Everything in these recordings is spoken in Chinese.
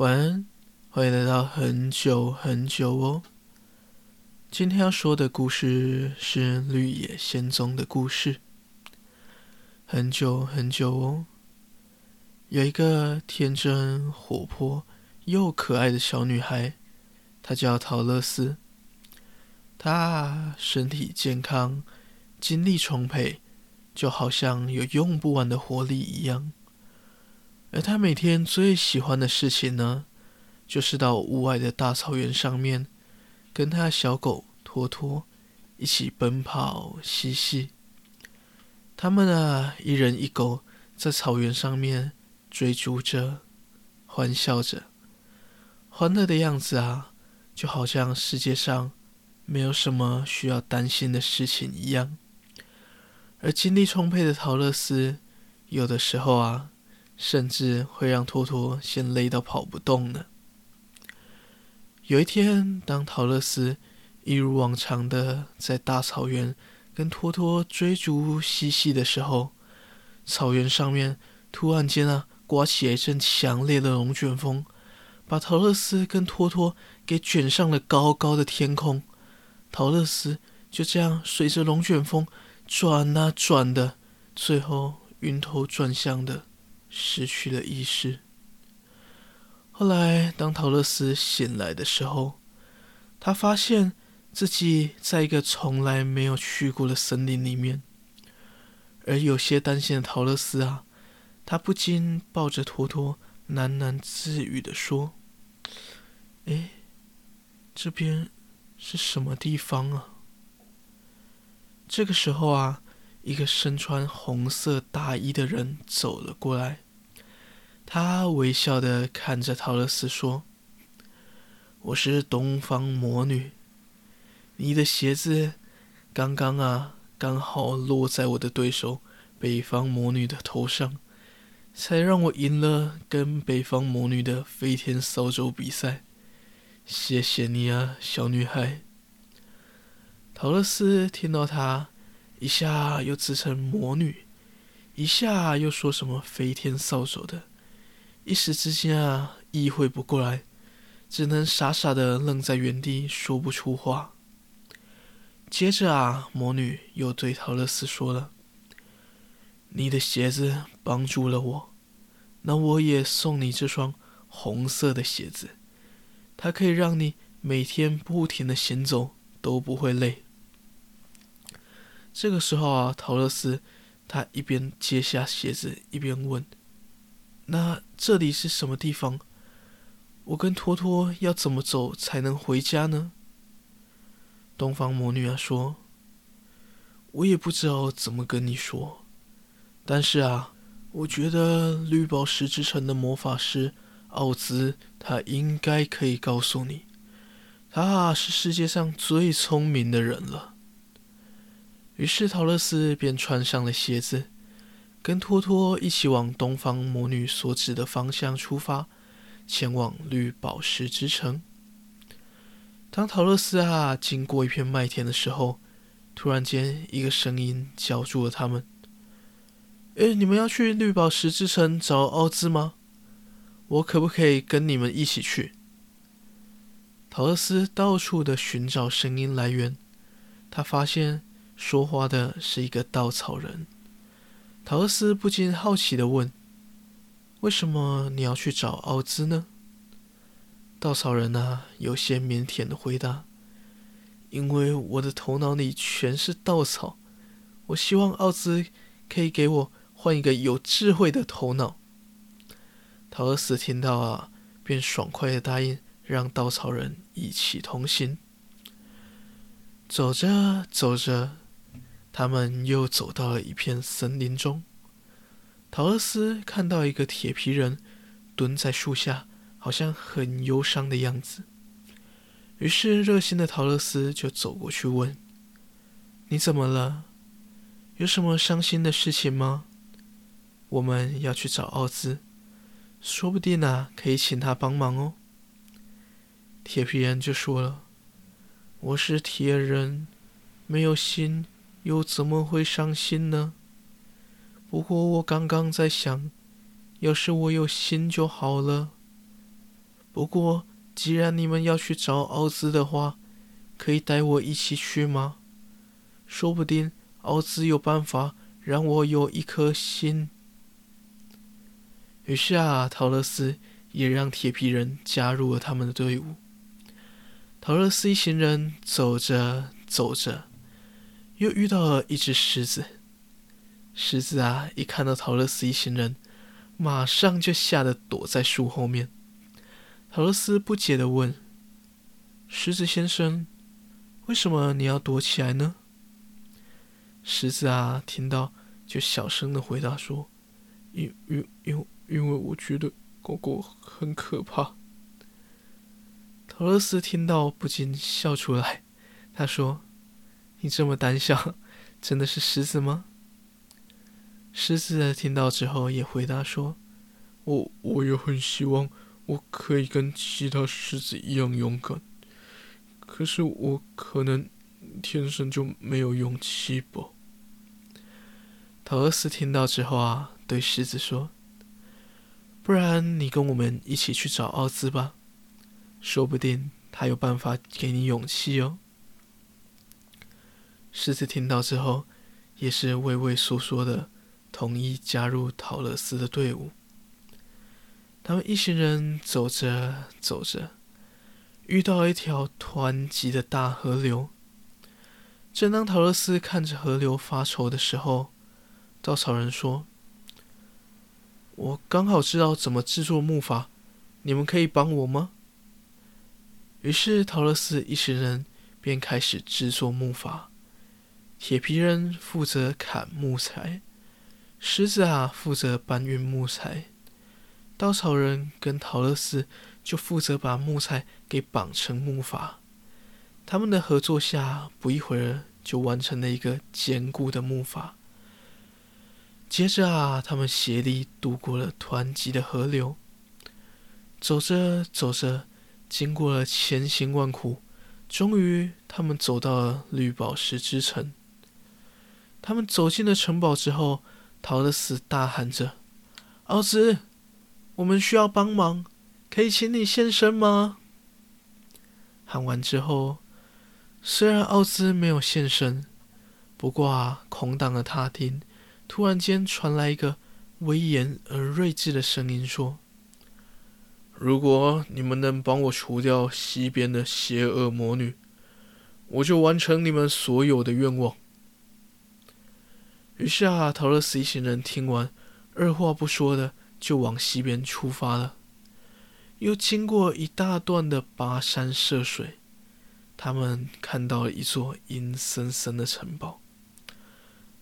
晚安，欢迎来到很久很久哦。今天要说的故事是绿野仙踪的故事。很久很久哦，有一个天真、活泼又可爱的小女孩，她叫桃乐丝。她身体健康，精力充沛，就好像有用不完的活力一样。而他每天最喜欢的事情呢，就是到屋外的大草原上面，跟他的小狗托托一起奔跑嬉戏。他们啊，一人一狗，在草原上面追逐着，欢笑着，欢乐的样子啊，就好像世界上没有什么需要担心的事情一样。而精力充沛的桃乐丝，有的时候啊。甚至会让托托先累到跑不动呢。有一天，当桃乐丝一如往常的在大草原跟托托追逐嬉戏的时候，草原上面突然间啊，刮起一阵强烈的龙卷风，把桃乐丝跟托托给卷上了高高的天空。桃乐丝就这样随着龙卷风转啊转的，最后晕头转向的。失去了意识。后来，当桃乐丝醒来的时候，他发现自己在一个从来没有去过的森林里面。而有些担心的桃乐丝啊，他不禁抱着托托，喃喃自语地说：“哎，这边是什么地方啊？”这个时候啊。一个身穿红色大衣的人走了过来，他微笑的看着桃乐丝说：“我是东方魔女，你的鞋子刚刚啊，刚好落在我的对手北方魔女的头上，才让我赢了跟北方魔女的飞天扫帚比赛。谢谢你啊，小女孩。”桃乐丝听到他。一下又自称魔女，一下又说什么飞天扫帚的，一时之间啊，意会不过来，只能傻傻的愣在原地，说不出话。接着啊，魔女又对桃乐丝说了：“你的鞋子帮助了我，那我也送你这双红色的鞋子，它可以让你每天不停的行走都不会累。”这个时候啊，桃乐丝他一边接下鞋子，一边问：“那这里是什么地方？我跟托托要怎么走才能回家呢？”东方魔女啊说：“我也不知道怎么跟你说，但是啊，我觉得绿宝石之城的魔法师奥兹他应该可以告诉你，他是世界上最聪明的人了。”于是桃乐丝便穿上了鞋子，跟托托一起往东方魔女所指的方向出发，前往绿宝石之城。当桃乐丝啊经过一片麦田的时候，突然间一个声音叫住了他们：“诶，你们要去绿宝石之城找奥兹吗？我可不可以跟你们一起去？”桃乐丝到处的寻找声音来源，他发现。说话的是一个稻草人，桃乐丝不禁好奇地问：“为什么你要去找奥兹呢？”稻草人啊，有些腼腆地回答：“因为我的头脑里全是稻草，我希望奥兹可以给我换一个有智慧的头脑。”桃乐丝听到啊，便爽快地答应让稻草人一起同行。走着走着。他们又走到了一片森林中，桃乐丝看到一个铁皮人蹲在树下，好像很忧伤的样子。于是热心的桃乐丝就走过去问：“你怎么了？有什么伤心的事情吗？我们要去找奥兹，说不定啊，可以请他帮忙哦。”铁皮人就说了：“我是铁人，没有心。”又怎么会伤心呢？不过我刚刚在想，要是我有心就好了。不过，既然你们要去找奥兹的话，可以带我一起去吗？说不定奥兹有办法让我有一颗心。于是啊，桃乐丝也让铁皮人加入了他们的队伍。桃乐丝一行人走着走着，又遇到了一只狮子。狮子啊，一看到桃乐丝一行人，马上就吓得躲在树后面。桃乐丝不解地问：“狮子先生，为什么你要躲起来呢？”狮子啊，听到就小声地回答说：“因因因因为我觉得狗狗很可怕。”桃乐丝听到不禁笑出来，他说：“你这么胆小，真的是狮子吗？”狮子听到之后也回答说：“我我也很希望我可以跟其他狮子一样勇敢，可是我可能……”天生就没有勇气吧？桃乐丝听到之后啊，对狮子说：“不然你跟我们一起去找奥兹吧，说不定他有办法给你勇气哦。”狮子听到之后，也是畏畏缩缩的，同意加入陶乐斯的队伍。他们一行人走着走着，遇到一条湍急的大河流。正当桃乐斯看着河流发愁的时候，稻草人说：“我刚好知道怎么制作木筏，你们可以帮我吗？”于是桃乐斯一行人便开始制作木筏。铁皮人负责砍木材，狮子啊负责搬运木材，稻草人跟桃乐丝就负责把木材给绑成木筏。他们的合作下，不一会儿就完成了一个坚固的木筏。接着啊，他们协力渡过了湍急的河流。走着走着，经过了千辛万苦，终于他们走到了绿宝石之城。他们走进了城堡之后，桃乐丝大喊着：“奥兹，我们需要帮忙，可以请你现身吗？”喊完之后。虽然奥兹没有现身，不过啊，空荡的大厅突然间传来一个威严而睿智的声音说：“如果你们能帮我除掉西边的邪恶魔女，我就完成你们所有的愿望。”于是啊，桃乐丝一行人听完，二话不说的就往西边出发了。又经过一大段的跋山涉水。他们看到了一座阴森森的城堡。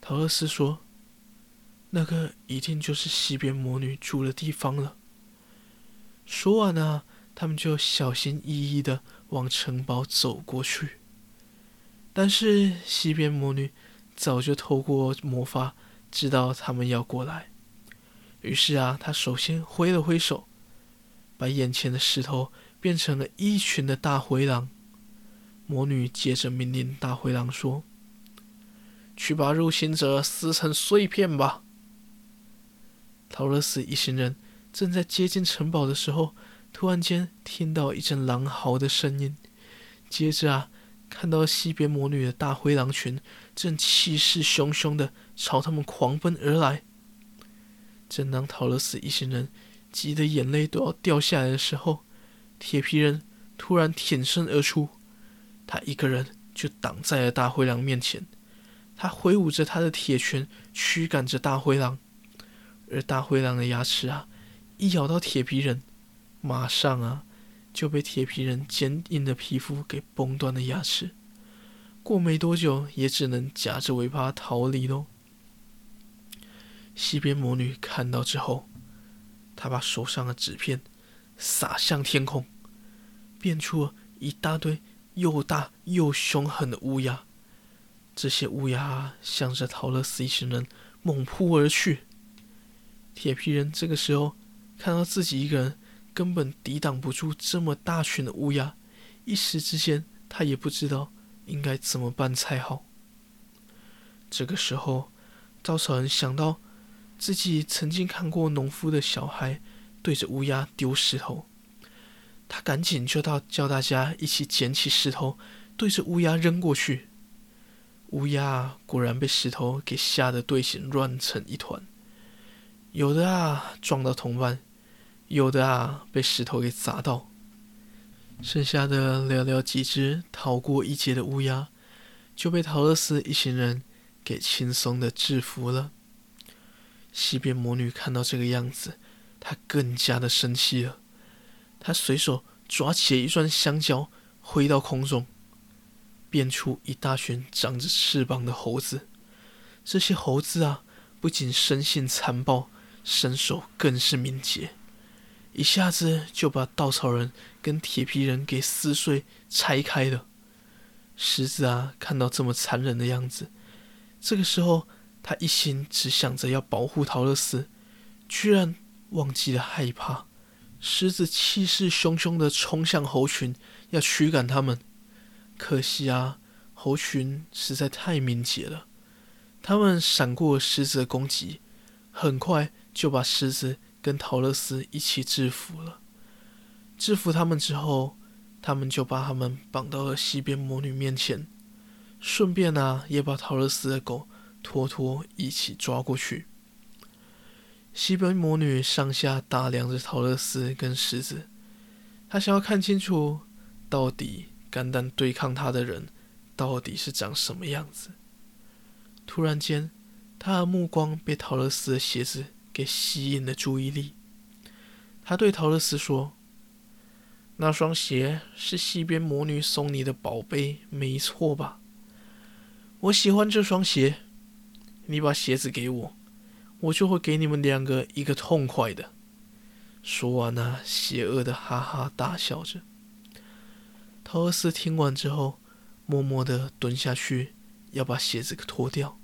桃乐丝说：“那个一定就是西边魔女住的地方了。”说完呢，他们就小心翼翼的往城堡走过去。但是西边魔女早就透过魔法知道他们要过来，于是啊，他首先挥了挥手，把眼前的石头变成了一群的大灰狼。魔女接着命令大灰狼说：“去把入侵者撕成碎片吧。”桃乐丝一行人正在接近城堡的时候，突然间听到一阵狼嚎的声音，接着啊，看到西边魔女的大灰狼群正气势汹汹的朝他们狂奔而来。正当桃乐丝一行人急得眼泪都要掉下来的时候，铁皮人突然挺身而出。他一个人就挡在了大灰狼面前，他挥舞着他的铁拳驱赶着大灰狼，而大灰狼的牙齿啊，一咬到铁皮人，马上啊就被铁皮人坚硬的皮肤给崩断了牙齿，过没多久也只能夹着尾巴逃离喽。西边魔女看到之后，她把手上的纸片撒向天空，变出了一大堆。又大又凶狠的乌鸦，这些乌鸦向着桃乐丝一行人猛扑而去。铁皮人这个时候看到自己一个人根本抵挡不住这么大群的乌鸦，一时之间他也不知道应该怎么办才好。这个时候，稻草人想到自己曾经看过农夫的小孩对着乌鸦丢石头，他赶紧就到叫大家一起捡起石头，对着乌鸦扔过去。乌鸦果然被石头给吓得队形乱成一团，有的啊撞到同伴，有的啊被石头给砸到，剩下的寥寥几只逃过一劫的乌鸦，就被桃乐丝一行人给轻松的制服了。西边魔女看到这个样子，她更加的生气了，她随手抓起一串香蕉，挥到空中。变出一大群长着翅膀的猴子，这些猴子啊，不仅生性残暴，身手更是敏捷，一下子就把稻草人跟铁皮人给撕碎拆开了。狮子啊，看到这么残忍的样子，这个时候他一心只想着要保护桃乐丝，居然忘记了害怕。狮子气势汹汹的冲向猴群，要驱赶他们。可惜啊，猴群实在太敏捷了，他们闪过狮子的攻击，很快就把狮子跟桃乐丝一起制服了。制服他们之后，他们就把他们绑到了西边魔女面前，顺便啊，也把桃乐丝的狗托托一起抓过去。西边魔女上下打量着桃乐丝跟狮子，她想要看清楚到底。肝胆对抗他的人到底是长什么样子？突然间，他的目光被桃乐丝的鞋子给吸引了注意力。他对桃乐丝说：“那双鞋是西边魔女送你的宝贝，没错吧？我喜欢这双鞋，你把鞋子给我，我就会给你们两个一个痛快的。”说完呢，邪恶的哈哈大笑着。桃乐丝听完之后，默默的蹲下去，要把鞋子给脱掉。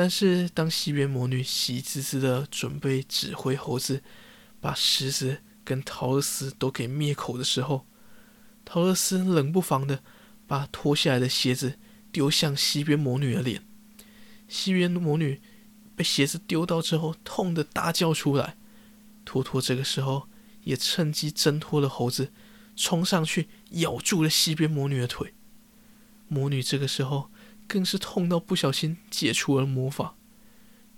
但是，当西边魔女喜滋滋的准备指挥猴子把狮子跟桃乐丝都给灭口的时候，桃乐丝冷不防的把脱下来的鞋子丢向西边魔女的脸。西边魔女被鞋子丢到之后，痛的大叫出来。托托这个时候也趁机挣脱了猴子。冲上去咬住了西边魔女的腿，魔女这个时候更是痛到不小心解除了魔法。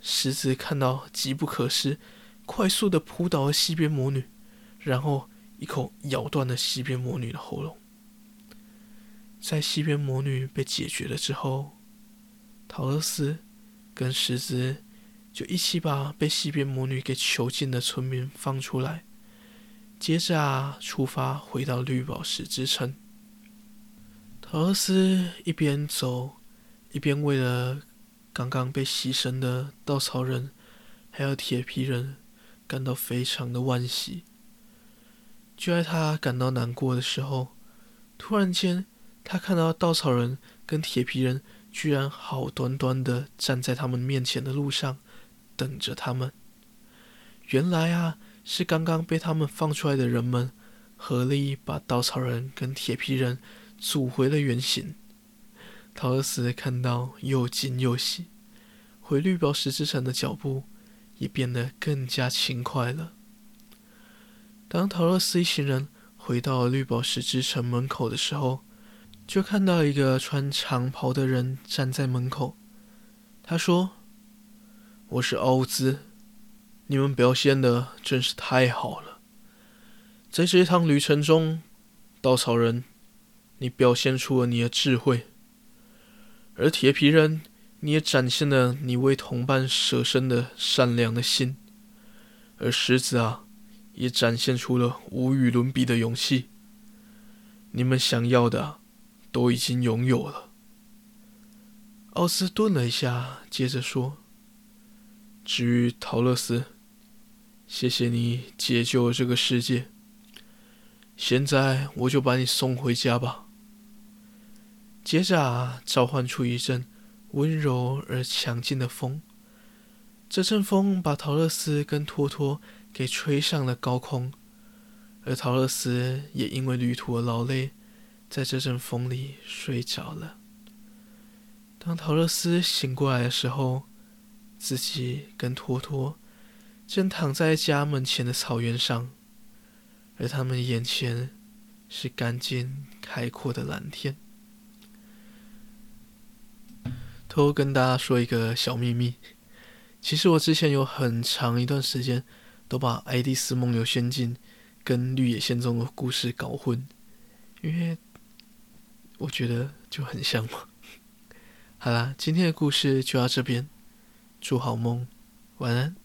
狮子看到机不可失，快速的扑倒了西边魔女，然后一口咬断了西边魔女的喉咙。在西边魔女被解决了之后，桃乐丝跟狮子就一起把被西边魔女给囚禁的村民放出来。接着啊，出发回到绿宝石之城。桃乐丝一边走，一边为了刚刚被牺牲的稻草人还有铁皮人感到非常的惋惜。就在他感到难过的时候，突然间，他看到稻草人跟铁皮人居然好端端的站在他们面前的路上，等着他们。原来啊。是刚刚被他们放出来的人们合力把稻草人跟铁皮人组回了原形。桃乐丝看到又惊又喜，回绿宝石之城的脚步也变得更加轻快了。当桃乐丝一行人回到绿宝石之城门口的时候，就看到一个穿长袍的人站在门口。他说：“我是奥兹。”你们表现的真是太好了，在这一趟旅程中，稻草人，你表现出了你的智慧；而铁皮人，你也展现了你为同伴舍身的善良的心；而狮子啊，也展现出了无与伦比的勇气。你们想要的都已经拥有了。奥斯顿了一下，接着说：“至于桃乐丝。”谢谢你解救了这个世界。现在我就把你送回家吧。接着啊，召唤出一阵温柔而强劲的风，这阵风把桃乐丝跟托托给吹上了高空，而桃乐丝也因为旅途的劳累，在这阵风里睡着了。当桃乐丝醒过来的时候，自己跟托托。正躺在家门前的草原上，而他们眼前是干净开阔的蓝天。偷偷偷跟大家说一个小秘密，其实我之前有很长一段时间都把《爱丽丝梦游仙境》跟《绿野仙踪》的故事搞混，因为我觉得就很像嘛。好啦，今天的故事就到这边，祝好梦，晚安。